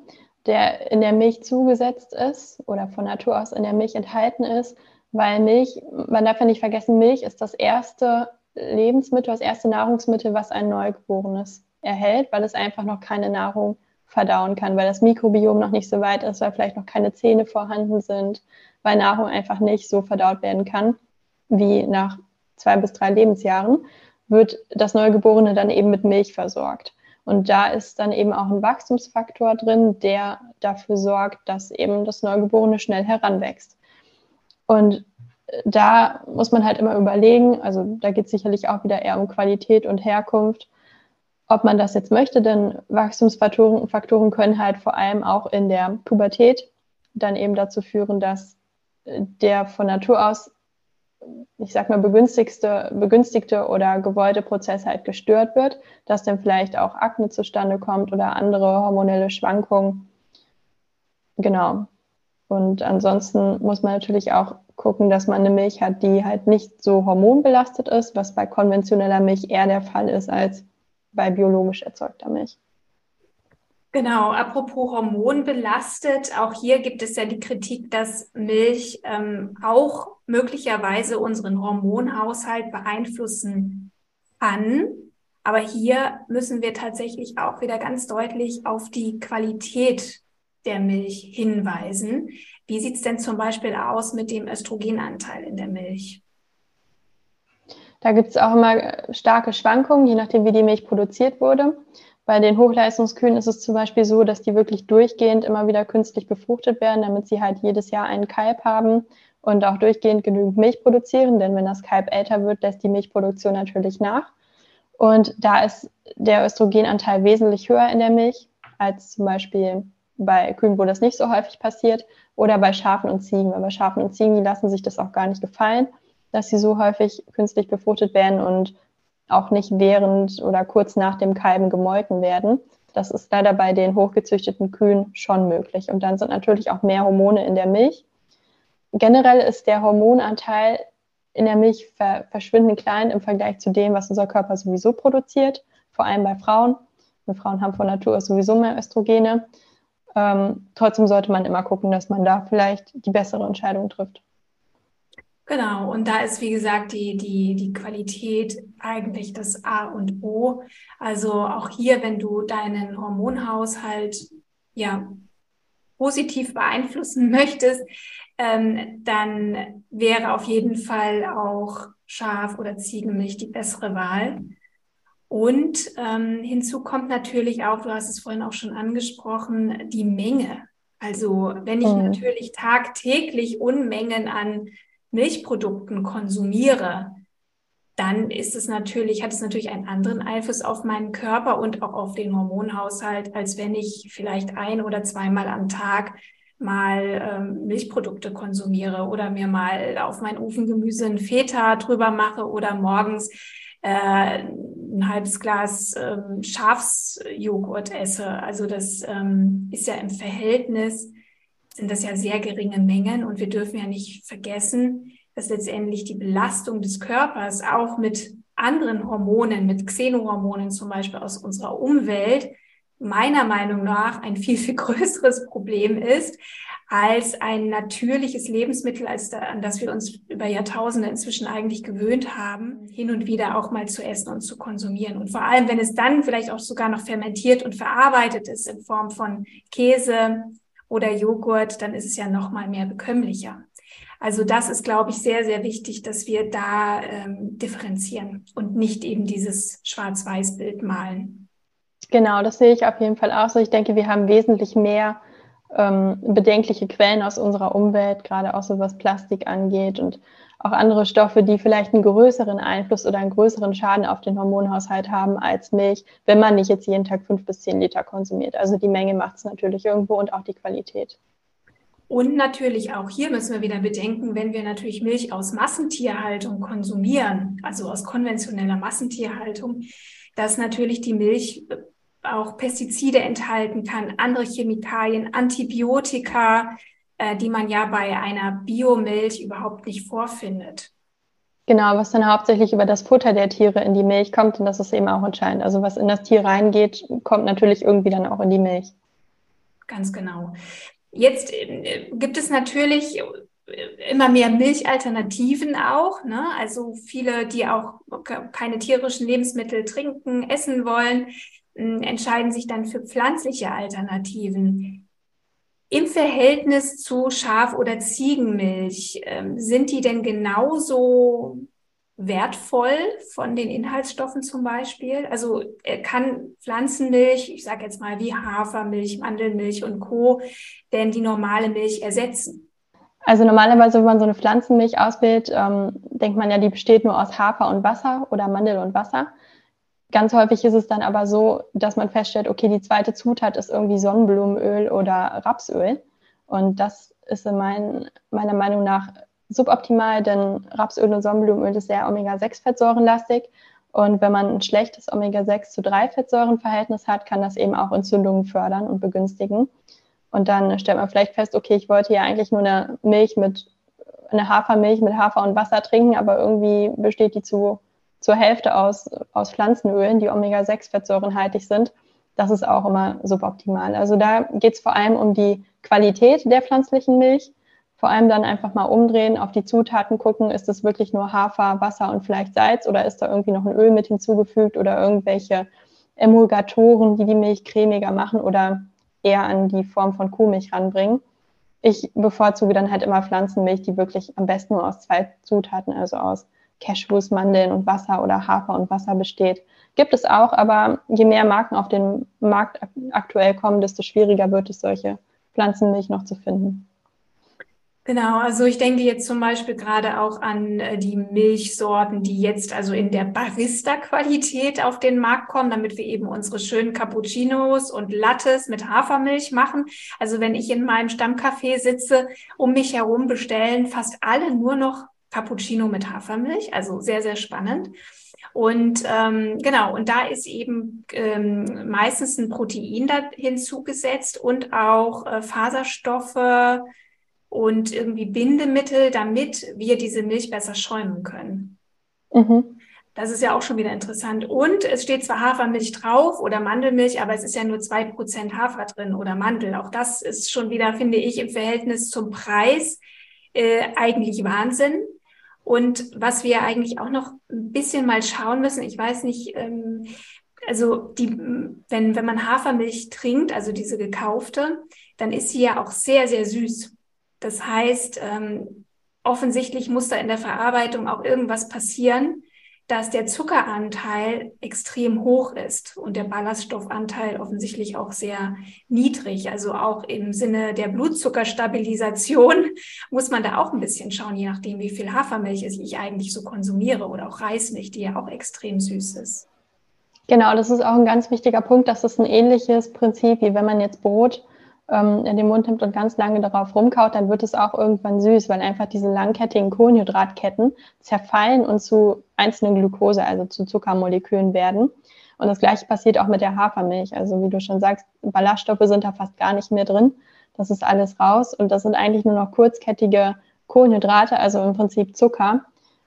Speaker 2: der in der Milch zugesetzt ist oder von Natur aus in der Milch enthalten ist, weil Milch, man darf ja nicht vergessen, Milch ist das erste Lebensmittel, das erste Nahrungsmittel, was ein Neugeborenes erhält, weil es einfach noch keine Nahrung verdauen kann, weil das Mikrobiom noch nicht so weit ist, weil vielleicht noch keine Zähne vorhanden sind, weil Nahrung einfach nicht so verdaut werden kann wie nach zwei bis drei Lebensjahren wird das Neugeborene dann eben mit Milch versorgt. Und da ist dann eben auch ein Wachstumsfaktor drin, der dafür sorgt, dass eben das Neugeborene schnell heranwächst. Und da muss man halt immer überlegen, also da geht es sicherlich auch wieder eher um Qualität und Herkunft, ob man das jetzt möchte, denn Wachstumsfaktoren Faktoren können halt vor allem auch in der Pubertät dann eben dazu führen, dass der von Natur aus ich sag mal, begünstigte, begünstigte oder gewollte Prozess halt gestört wird, dass dann vielleicht auch Akne zustande kommt oder andere hormonelle Schwankungen. Genau. Und ansonsten muss man natürlich auch gucken, dass man eine Milch hat, die halt nicht so hormonbelastet ist, was bei konventioneller Milch eher der Fall ist als bei biologisch erzeugter Milch.
Speaker 1: Genau, apropos hormonbelastet, auch hier gibt es ja die Kritik, dass Milch ähm, auch möglicherweise unseren Hormonhaushalt beeinflussen kann. Aber hier müssen wir tatsächlich auch wieder ganz deutlich auf die Qualität der Milch hinweisen. Wie sieht es denn zum Beispiel aus mit dem Östrogenanteil in der Milch?
Speaker 2: Da gibt es auch immer starke Schwankungen, je nachdem, wie die Milch produziert wurde. Bei den Hochleistungskühen ist es zum Beispiel so, dass die wirklich durchgehend immer wieder künstlich befruchtet werden, damit sie halt jedes Jahr einen Kalb haben und auch durchgehend genügend Milch produzieren. Denn wenn das Kalb älter wird, lässt die Milchproduktion natürlich nach. Und da ist der Östrogenanteil wesentlich höher in der Milch als zum Beispiel bei Kühen, wo das nicht so häufig passiert, oder bei Schafen und Ziegen. Bei Schafen und Ziegen, die lassen sich das auch gar nicht gefallen, dass sie so häufig künstlich befruchtet werden und auch nicht während oder kurz nach dem Kalben gemolken werden. Das ist leider bei den hochgezüchteten Kühen schon möglich. Und dann sind natürlich auch mehr Hormone in der Milch. Generell ist der Hormonanteil in der Milch verschwindend klein im Vergleich zu dem, was unser Körper sowieso produziert, vor allem bei Frauen. Und Frauen haben von Natur aus sowieso mehr Östrogene. Ähm, trotzdem sollte man immer gucken, dass man da vielleicht die bessere Entscheidung trifft.
Speaker 1: Genau, und da ist, wie gesagt, die, die, die Qualität eigentlich das A und O. Also auch hier, wenn du deinen Hormonhaushalt ja positiv beeinflussen möchtest, ähm, dann wäre auf jeden Fall auch Schaf- oder Ziegenmilch die bessere Wahl. Und ähm, hinzu kommt natürlich auch, du hast es vorhin auch schon angesprochen, die Menge. Also wenn ich mhm. natürlich tagtäglich Unmengen an Milchprodukten konsumiere, dann ist es natürlich, hat es natürlich einen anderen Einfluss auf meinen Körper und auch auf den Hormonhaushalt, als wenn ich vielleicht ein oder zweimal am Tag mal ähm, Milchprodukte konsumiere oder mir mal auf mein Ofengemüse ein Feta drüber mache oder morgens äh, ein halbes Glas ähm, Schafsjoghurt esse. Also das ähm, ist ja im Verhältnis sind das ja sehr geringe Mengen und wir dürfen ja nicht vergessen, dass letztendlich die Belastung des Körpers auch mit anderen Hormonen, mit Xenohormonen zum Beispiel aus unserer Umwelt, meiner Meinung nach ein viel, viel größeres Problem ist als ein natürliches Lebensmittel, als da, an das wir uns über Jahrtausende inzwischen eigentlich gewöhnt haben, hin und wieder auch mal zu essen und zu konsumieren. Und vor allem, wenn es dann vielleicht auch sogar noch fermentiert und verarbeitet ist in Form von Käse, oder Joghurt, dann ist es ja noch mal mehr bekömmlicher. Also das ist, glaube ich, sehr, sehr wichtig, dass wir da ähm, differenzieren und nicht eben dieses Schwarz-Weiß-Bild malen.
Speaker 2: Genau, das sehe ich auf jeden Fall auch so. Ich denke, wir haben wesentlich mehr ähm, bedenkliche Quellen aus unserer Umwelt, gerade auch so was Plastik angeht und auch andere Stoffe, die vielleicht einen größeren Einfluss oder einen größeren Schaden auf den Hormonhaushalt haben als Milch, wenn man nicht jetzt jeden Tag fünf bis zehn Liter konsumiert. Also die Menge macht es natürlich irgendwo und auch die Qualität.
Speaker 1: Und natürlich auch hier müssen wir wieder bedenken, wenn wir natürlich Milch aus Massentierhaltung konsumieren, also aus konventioneller Massentierhaltung, dass natürlich die Milch auch Pestizide enthalten kann, andere Chemikalien, Antibiotika, äh, die man ja bei einer Biomilch überhaupt nicht vorfindet.
Speaker 2: Genau, was dann hauptsächlich über das Futter der Tiere in die Milch kommt und das ist eben auch entscheidend. Also was in das Tier reingeht, kommt natürlich irgendwie dann auch in die Milch.
Speaker 1: Ganz genau. Jetzt äh, gibt es natürlich äh, immer mehr Milchalternativen auch. Ne? Also viele, die auch keine tierischen Lebensmittel trinken, essen wollen, entscheiden sich dann für pflanzliche Alternativen. Im Verhältnis zu Schaf- oder Ziegenmilch, ähm, sind die denn genauso wertvoll von den Inhaltsstoffen zum Beispiel? Also äh, kann Pflanzenmilch, ich sage jetzt mal wie Hafermilch, Mandelmilch und Co., denn die normale Milch ersetzen?
Speaker 2: Also normalerweise, wenn man so eine Pflanzenmilch auswählt, ähm, denkt man ja, die besteht nur aus Hafer und Wasser oder Mandel und Wasser. Ganz häufig ist es dann aber so, dass man feststellt, okay, die zweite Zutat ist irgendwie Sonnenblumenöl oder Rapsöl. Und das ist in mein, meiner Meinung nach suboptimal, denn Rapsöl und Sonnenblumenöl ist sehr Omega-6-Fettsäurenlastig. Und wenn man ein schlechtes Omega-6 zu 3-Fettsäurenverhältnis hat, kann das eben auch Entzündungen fördern und begünstigen. Und dann stellt man vielleicht fest, okay, ich wollte ja eigentlich nur eine Milch mit, eine Hafermilch mit Hafer und Wasser trinken, aber irgendwie besteht die zu zur Hälfte aus, aus Pflanzenölen, die Omega-6-fettsäurenhaltig sind. Das ist auch immer suboptimal. Also da geht es vor allem um die Qualität der pflanzlichen Milch. Vor allem dann einfach mal umdrehen, auf die Zutaten gucken, ist es wirklich nur Hafer, Wasser und vielleicht Salz oder ist da irgendwie noch ein Öl mit hinzugefügt oder irgendwelche Emulgatoren, die die Milch cremiger machen oder eher an die Form von Kuhmilch ranbringen. Ich bevorzuge dann halt immer Pflanzenmilch, die wirklich am besten nur aus zwei Zutaten, also aus Cashews, Mandeln und Wasser oder Hafer und Wasser besteht. Gibt es auch, aber je mehr Marken auf den Markt aktuell kommen, desto schwieriger wird es, solche Pflanzenmilch noch zu finden.
Speaker 1: Genau, also ich denke jetzt zum Beispiel gerade auch an äh, die Milchsorten, die jetzt also in der Barista-Qualität auf den Markt kommen, damit wir eben unsere schönen Cappuccinos und Lattes mit Hafermilch machen. Also wenn ich in meinem Stammcafé sitze, um mich herum bestellen fast alle nur noch Cappuccino mit Hafermilch, also sehr, sehr spannend. Und ähm, genau, und da ist eben ähm, meistens ein Protein da hinzugesetzt und auch äh, Faserstoffe und irgendwie Bindemittel, damit wir diese Milch besser schäumen können. Mhm. Das ist ja auch schon wieder interessant. Und es steht zwar Hafermilch drauf oder Mandelmilch, aber es ist ja nur zwei Prozent Hafer drin oder Mandel. Auch das ist schon wieder, finde ich, im Verhältnis zum Preis äh, eigentlich Wahnsinn. Und was wir eigentlich auch noch ein bisschen mal schauen müssen, ich weiß nicht, ähm, also die, wenn, wenn man Hafermilch trinkt, also diese gekaufte, dann ist sie ja auch sehr, sehr süß. Das heißt, ähm, offensichtlich muss da in der Verarbeitung auch irgendwas passieren, dass der Zuckeranteil extrem hoch ist und der Ballaststoffanteil offensichtlich auch sehr niedrig. Also auch im Sinne der Blutzuckerstabilisation muss man da auch ein bisschen schauen, je nachdem, wie viel Hafermilch ich eigentlich so konsumiere oder auch Reismilch, die ja auch extrem süß ist.
Speaker 2: Genau, das ist auch ein ganz wichtiger Punkt. Das ist ein ähnliches Prinzip, wie wenn man jetzt Brot ähm, in den Mund nimmt und ganz lange darauf rumkaut, dann wird es auch irgendwann süß, weil einfach diese langkettigen Kohlenhydratketten zerfallen und zu einzelnen Glucose, also zu Zuckermolekülen werden. Und das gleiche passiert auch mit der Hafermilch. Also wie du schon sagst, Ballaststoffe sind da fast gar nicht mehr drin. Das ist alles raus und das sind eigentlich nur noch kurzkettige Kohlenhydrate, also im Prinzip Zucker.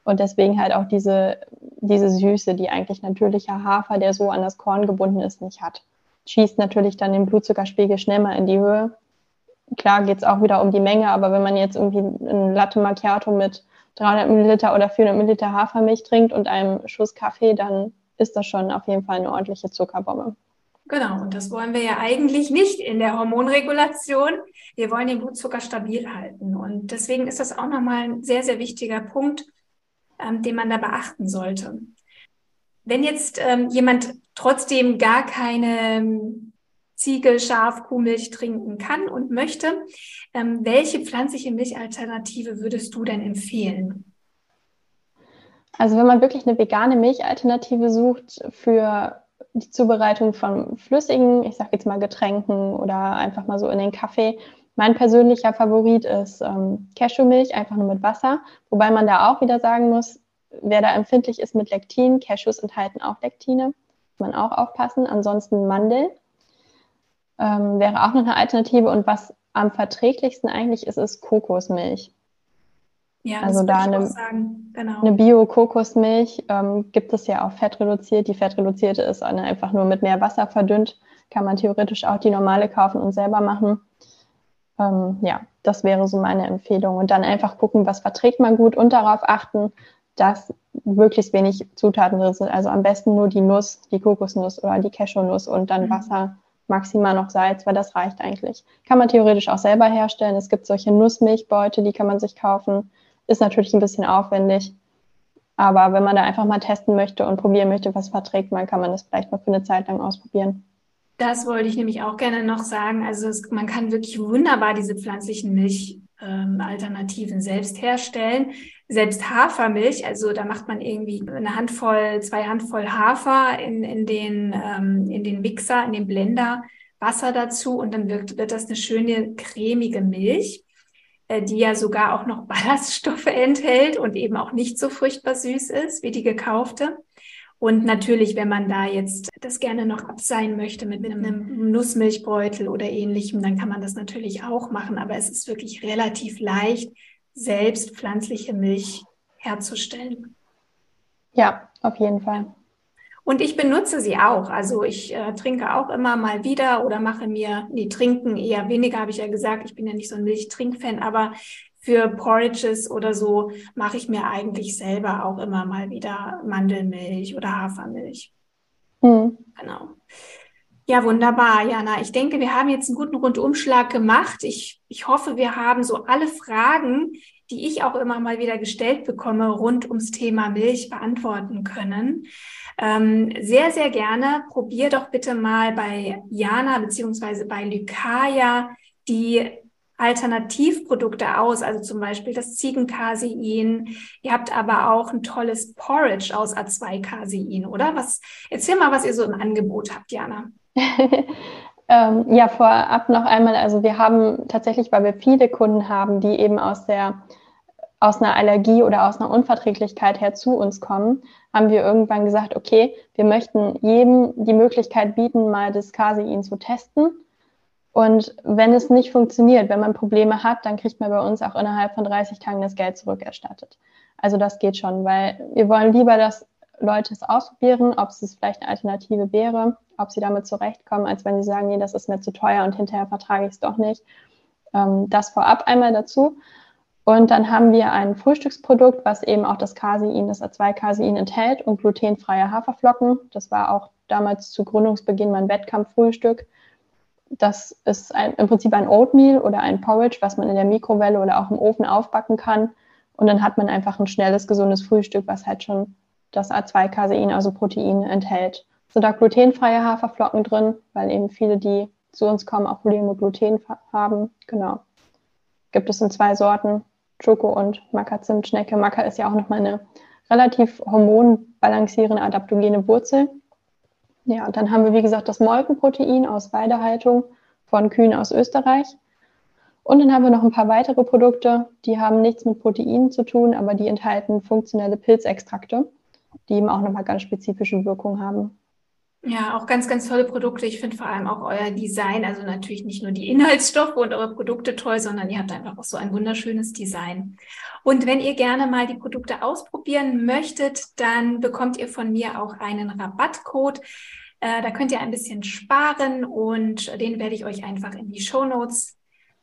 Speaker 2: Und deswegen halt auch diese, diese Süße, die eigentlich natürlicher Hafer, der so an das Korn gebunden ist, nicht hat schießt natürlich dann den Blutzuckerspiegel schnell mal in die Höhe. Klar geht es auch wieder um die Menge, aber wenn man jetzt irgendwie ein Latte Macchiato mit 300 Milliliter oder 400 Milliliter Hafermilch trinkt und einem Schuss Kaffee, dann ist das schon auf jeden Fall eine ordentliche Zuckerbombe.
Speaker 1: Genau, und das wollen wir ja eigentlich nicht in der Hormonregulation. Wir wollen den Blutzucker stabil halten. Und deswegen ist das auch nochmal ein sehr, sehr wichtiger Punkt, ähm, den man da beachten sollte. Wenn jetzt ähm, jemand trotzdem gar keine ähm, Ziege, Schaf, Kuhmilch trinken kann und möchte, ähm, welche pflanzliche Milchalternative würdest du denn empfehlen?
Speaker 2: Also wenn man wirklich eine vegane Milchalternative sucht für die Zubereitung von flüssigen, ich sage jetzt mal Getränken oder einfach mal so in den Kaffee, mein persönlicher Favorit ist ähm, Cashewmilch, einfach nur mit Wasser. Wobei man da auch wieder sagen muss, wer da empfindlich ist mit Lektin, Cashews enthalten auch Lektine, muss man auch aufpassen. Ansonsten Mandel ähm, wäre auch noch eine Alternative. Und was am verträglichsten eigentlich ist, ist Kokosmilch. Ja, also da eine, genau. eine Bio-Kokosmilch ähm, gibt es ja auch fettreduziert. Die fettreduzierte ist einfach nur mit mehr Wasser verdünnt. Kann man theoretisch auch die normale kaufen und selber machen. Ähm, ja, das wäre so meine Empfehlung. Und dann einfach gucken, was verträgt man gut und darauf achten, dass möglichst wenig Zutaten drin sind. Also am besten nur die Nuss, die Kokosnuss oder die Cashewnuss und dann mhm. Wasser, maximal noch Salz, weil das reicht eigentlich. Kann man theoretisch auch selber herstellen. Es gibt solche Nussmilchbeute, die kann man sich kaufen. Ist natürlich ein bisschen aufwendig. Aber wenn man da einfach mal testen möchte und probieren möchte, was verträgt man, kann man das vielleicht mal für eine Zeit lang ausprobieren.
Speaker 1: Das wollte ich nämlich auch gerne noch sagen. Also es, man kann wirklich wunderbar diese pflanzlichen Milchalternativen ähm, selbst herstellen. Selbst Hafermilch, also da macht man irgendwie eine Handvoll, zwei Handvoll Hafer in, in, den, ähm, in den Mixer, in den Blender, Wasser dazu und dann wird, wird das eine schöne cremige Milch, äh, die ja sogar auch noch Ballaststoffe enthält und eben auch nicht so furchtbar süß ist wie die gekaufte. Und natürlich, wenn man da jetzt das gerne noch abseihen möchte mit, einem Nussmilchbeutel oder ähnlichem, dann kann man das natürlich auch machen. Aber es ist wirklich relativ leicht, selbst pflanzliche Milch herzustellen.
Speaker 2: Ja, auf jeden Fall.
Speaker 1: Und ich benutze sie auch. Also ich äh, trinke auch immer mal wieder oder mache mir, nee, trinken eher weniger, habe ich ja gesagt. Ich bin ja nicht so ein Milchtrinkfan, aber für Porridges oder so mache ich mir eigentlich selber auch immer mal wieder Mandelmilch oder Hafermilch. Mhm. Genau. Ja, wunderbar, Jana. Ich denke, wir haben jetzt einen guten Rundumschlag gemacht. Ich, ich hoffe, wir haben so alle Fragen, die ich auch immer mal wieder gestellt bekomme, rund ums Thema Milch beantworten können. Ähm, sehr, sehr gerne. Probier doch bitte mal bei Jana beziehungsweise bei Lykaya die Alternativprodukte aus, also zum Beispiel das Ziegencasein. Ihr habt aber auch ein tolles Porridge aus A2-Casein, oder? Was, erzähl mal, was ihr so im Angebot habt, Jana.
Speaker 2: ähm, ja, vorab noch einmal, also wir haben tatsächlich, weil wir viele Kunden haben, die eben aus der aus einer Allergie oder aus einer Unverträglichkeit her zu uns kommen, haben wir irgendwann gesagt, okay, wir möchten jedem die Möglichkeit bieten, mal das Casein zu testen. Und wenn es nicht funktioniert, wenn man Probleme hat, dann kriegt man bei uns auch innerhalb von 30 Tagen das Geld zurückerstattet. Also das geht schon, weil wir wollen lieber, dass Leute es ausprobieren, ob es vielleicht eine Alternative wäre, ob sie damit zurechtkommen, als wenn sie sagen, nee, das ist mir zu teuer und hinterher vertrage ich es doch nicht. Ähm, das vorab einmal dazu. Und dann haben wir ein Frühstücksprodukt, was eben auch das Casein, das A2-Casein enthält und glutenfreie Haferflocken. Das war auch damals zu Gründungsbeginn mein Wettkampffrühstück. Das ist ein, im Prinzip ein Oatmeal oder ein Porridge, was man in der Mikrowelle oder auch im Ofen aufbacken kann. Und dann hat man einfach ein schnelles, gesundes Frühstück, was halt schon das A2-Casein, also Protein, enthält. Sind da glutenfreie Haferflocken drin, weil eben viele, die zu uns kommen, auch Probleme mit Gluten haben. Genau. Gibt es in zwei Sorten. Schoko und Maca-Zimtschnecke. Maca ist ja auch nochmal eine relativ hormonbalancierende adaptogene Wurzel. Ja, und dann haben wir, wie gesagt, das Molkenprotein aus Weidehaltung von Kühen aus Österreich. Und dann haben wir noch ein paar weitere Produkte, die haben nichts mit Proteinen zu tun, aber die enthalten funktionelle Pilzextrakte, die eben auch nochmal ganz spezifische Wirkung haben.
Speaker 1: Ja, auch ganz, ganz tolle Produkte. Ich finde vor allem auch euer Design, also natürlich nicht nur die Inhaltsstoffe und eure Produkte toll, sondern ihr habt einfach auch so ein wunderschönes Design. Und wenn ihr gerne mal die Produkte ausprobieren möchtet, dann bekommt ihr von mir auch einen Rabattcode. Äh, da könnt ihr ein bisschen sparen und den werde ich euch einfach in die Show Notes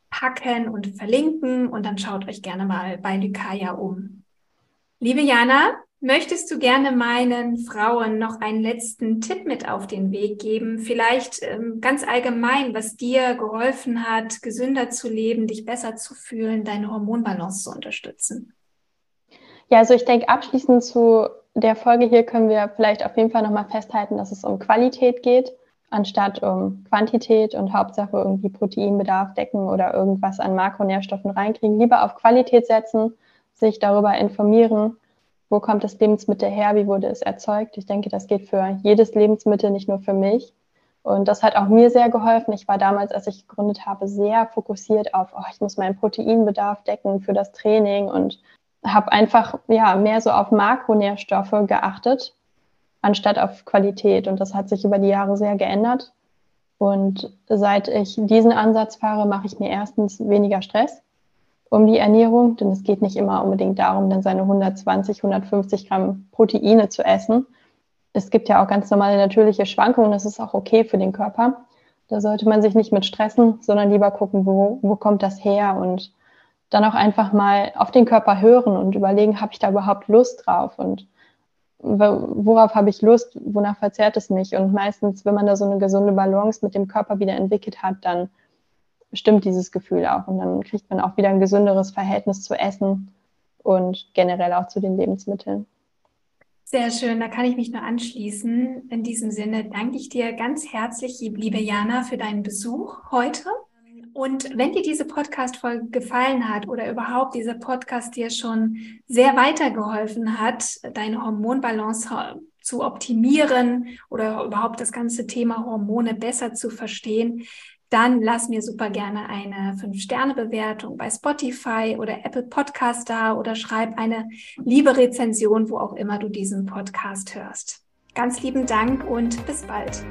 Speaker 1: packen und verlinken und dann schaut euch gerne mal bei Lykaya um. Liebe Jana, Möchtest du gerne meinen Frauen noch einen letzten Tipp mit auf den Weg geben? Vielleicht ähm, ganz allgemein, was dir geholfen hat, gesünder zu leben, dich besser zu fühlen, deine Hormonbalance zu unterstützen?
Speaker 2: Ja, also ich denke, abschließend zu der Folge hier können wir vielleicht auf jeden Fall nochmal festhalten, dass es um Qualität geht, anstatt um Quantität und Hauptsache irgendwie Proteinbedarf decken oder irgendwas an Makronährstoffen reinkriegen. Lieber auf Qualität setzen, sich darüber informieren wo kommt das Lebensmittel her, wie wurde es erzeugt. Ich denke, das geht für jedes Lebensmittel, nicht nur für mich. Und das hat auch mir sehr geholfen. Ich war damals, als ich gegründet habe, sehr fokussiert auf, oh, ich muss meinen Proteinbedarf decken für das Training und habe einfach ja mehr so auf Makronährstoffe geachtet, anstatt auf Qualität. Und das hat sich über die Jahre sehr geändert. Und seit ich diesen Ansatz fahre, mache ich mir erstens weniger Stress um die Ernährung, denn es geht nicht immer unbedingt darum, dann seine 120, 150 Gramm Proteine zu essen. Es gibt ja auch ganz normale natürliche Schwankungen, das ist auch okay für den Körper. Da sollte man sich nicht mit stressen, sondern lieber gucken, wo, wo kommt das her und dann auch einfach mal auf den Körper hören und überlegen, habe ich da überhaupt Lust drauf und worauf habe ich Lust, wonach verzehrt es mich. Und meistens, wenn man da so eine gesunde Balance mit dem Körper wieder entwickelt hat, dann stimmt dieses Gefühl auch. Und dann kriegt man auch wieder ein gesünderes Verhältnis zu Essen und generell auch zu den Lebensmitteln.
Speaker 1: Sehr schön, da kann ich mich nur anschließen. In diesem Sinne danke ich dir ganz herzlich, liebe Jana, für deinen Besuch heute. Und wenn dir diese Podcast-Folge gefallen hat oder überhaupt dieser Podcast dir schon sehr weitergeholfen hat, deine Hormonbalance zu optimieren oder überhaupt das ganze Thema Hormone besser zu verstehen, dann lass mir super gerne eine 5-Sterne-Bewertung bei Spotify oder Apple Podcast da oder schreib eine liebe Rezension, wo auch immer du diesen Podcast hörst. Ganz lieben Dank und bis bald.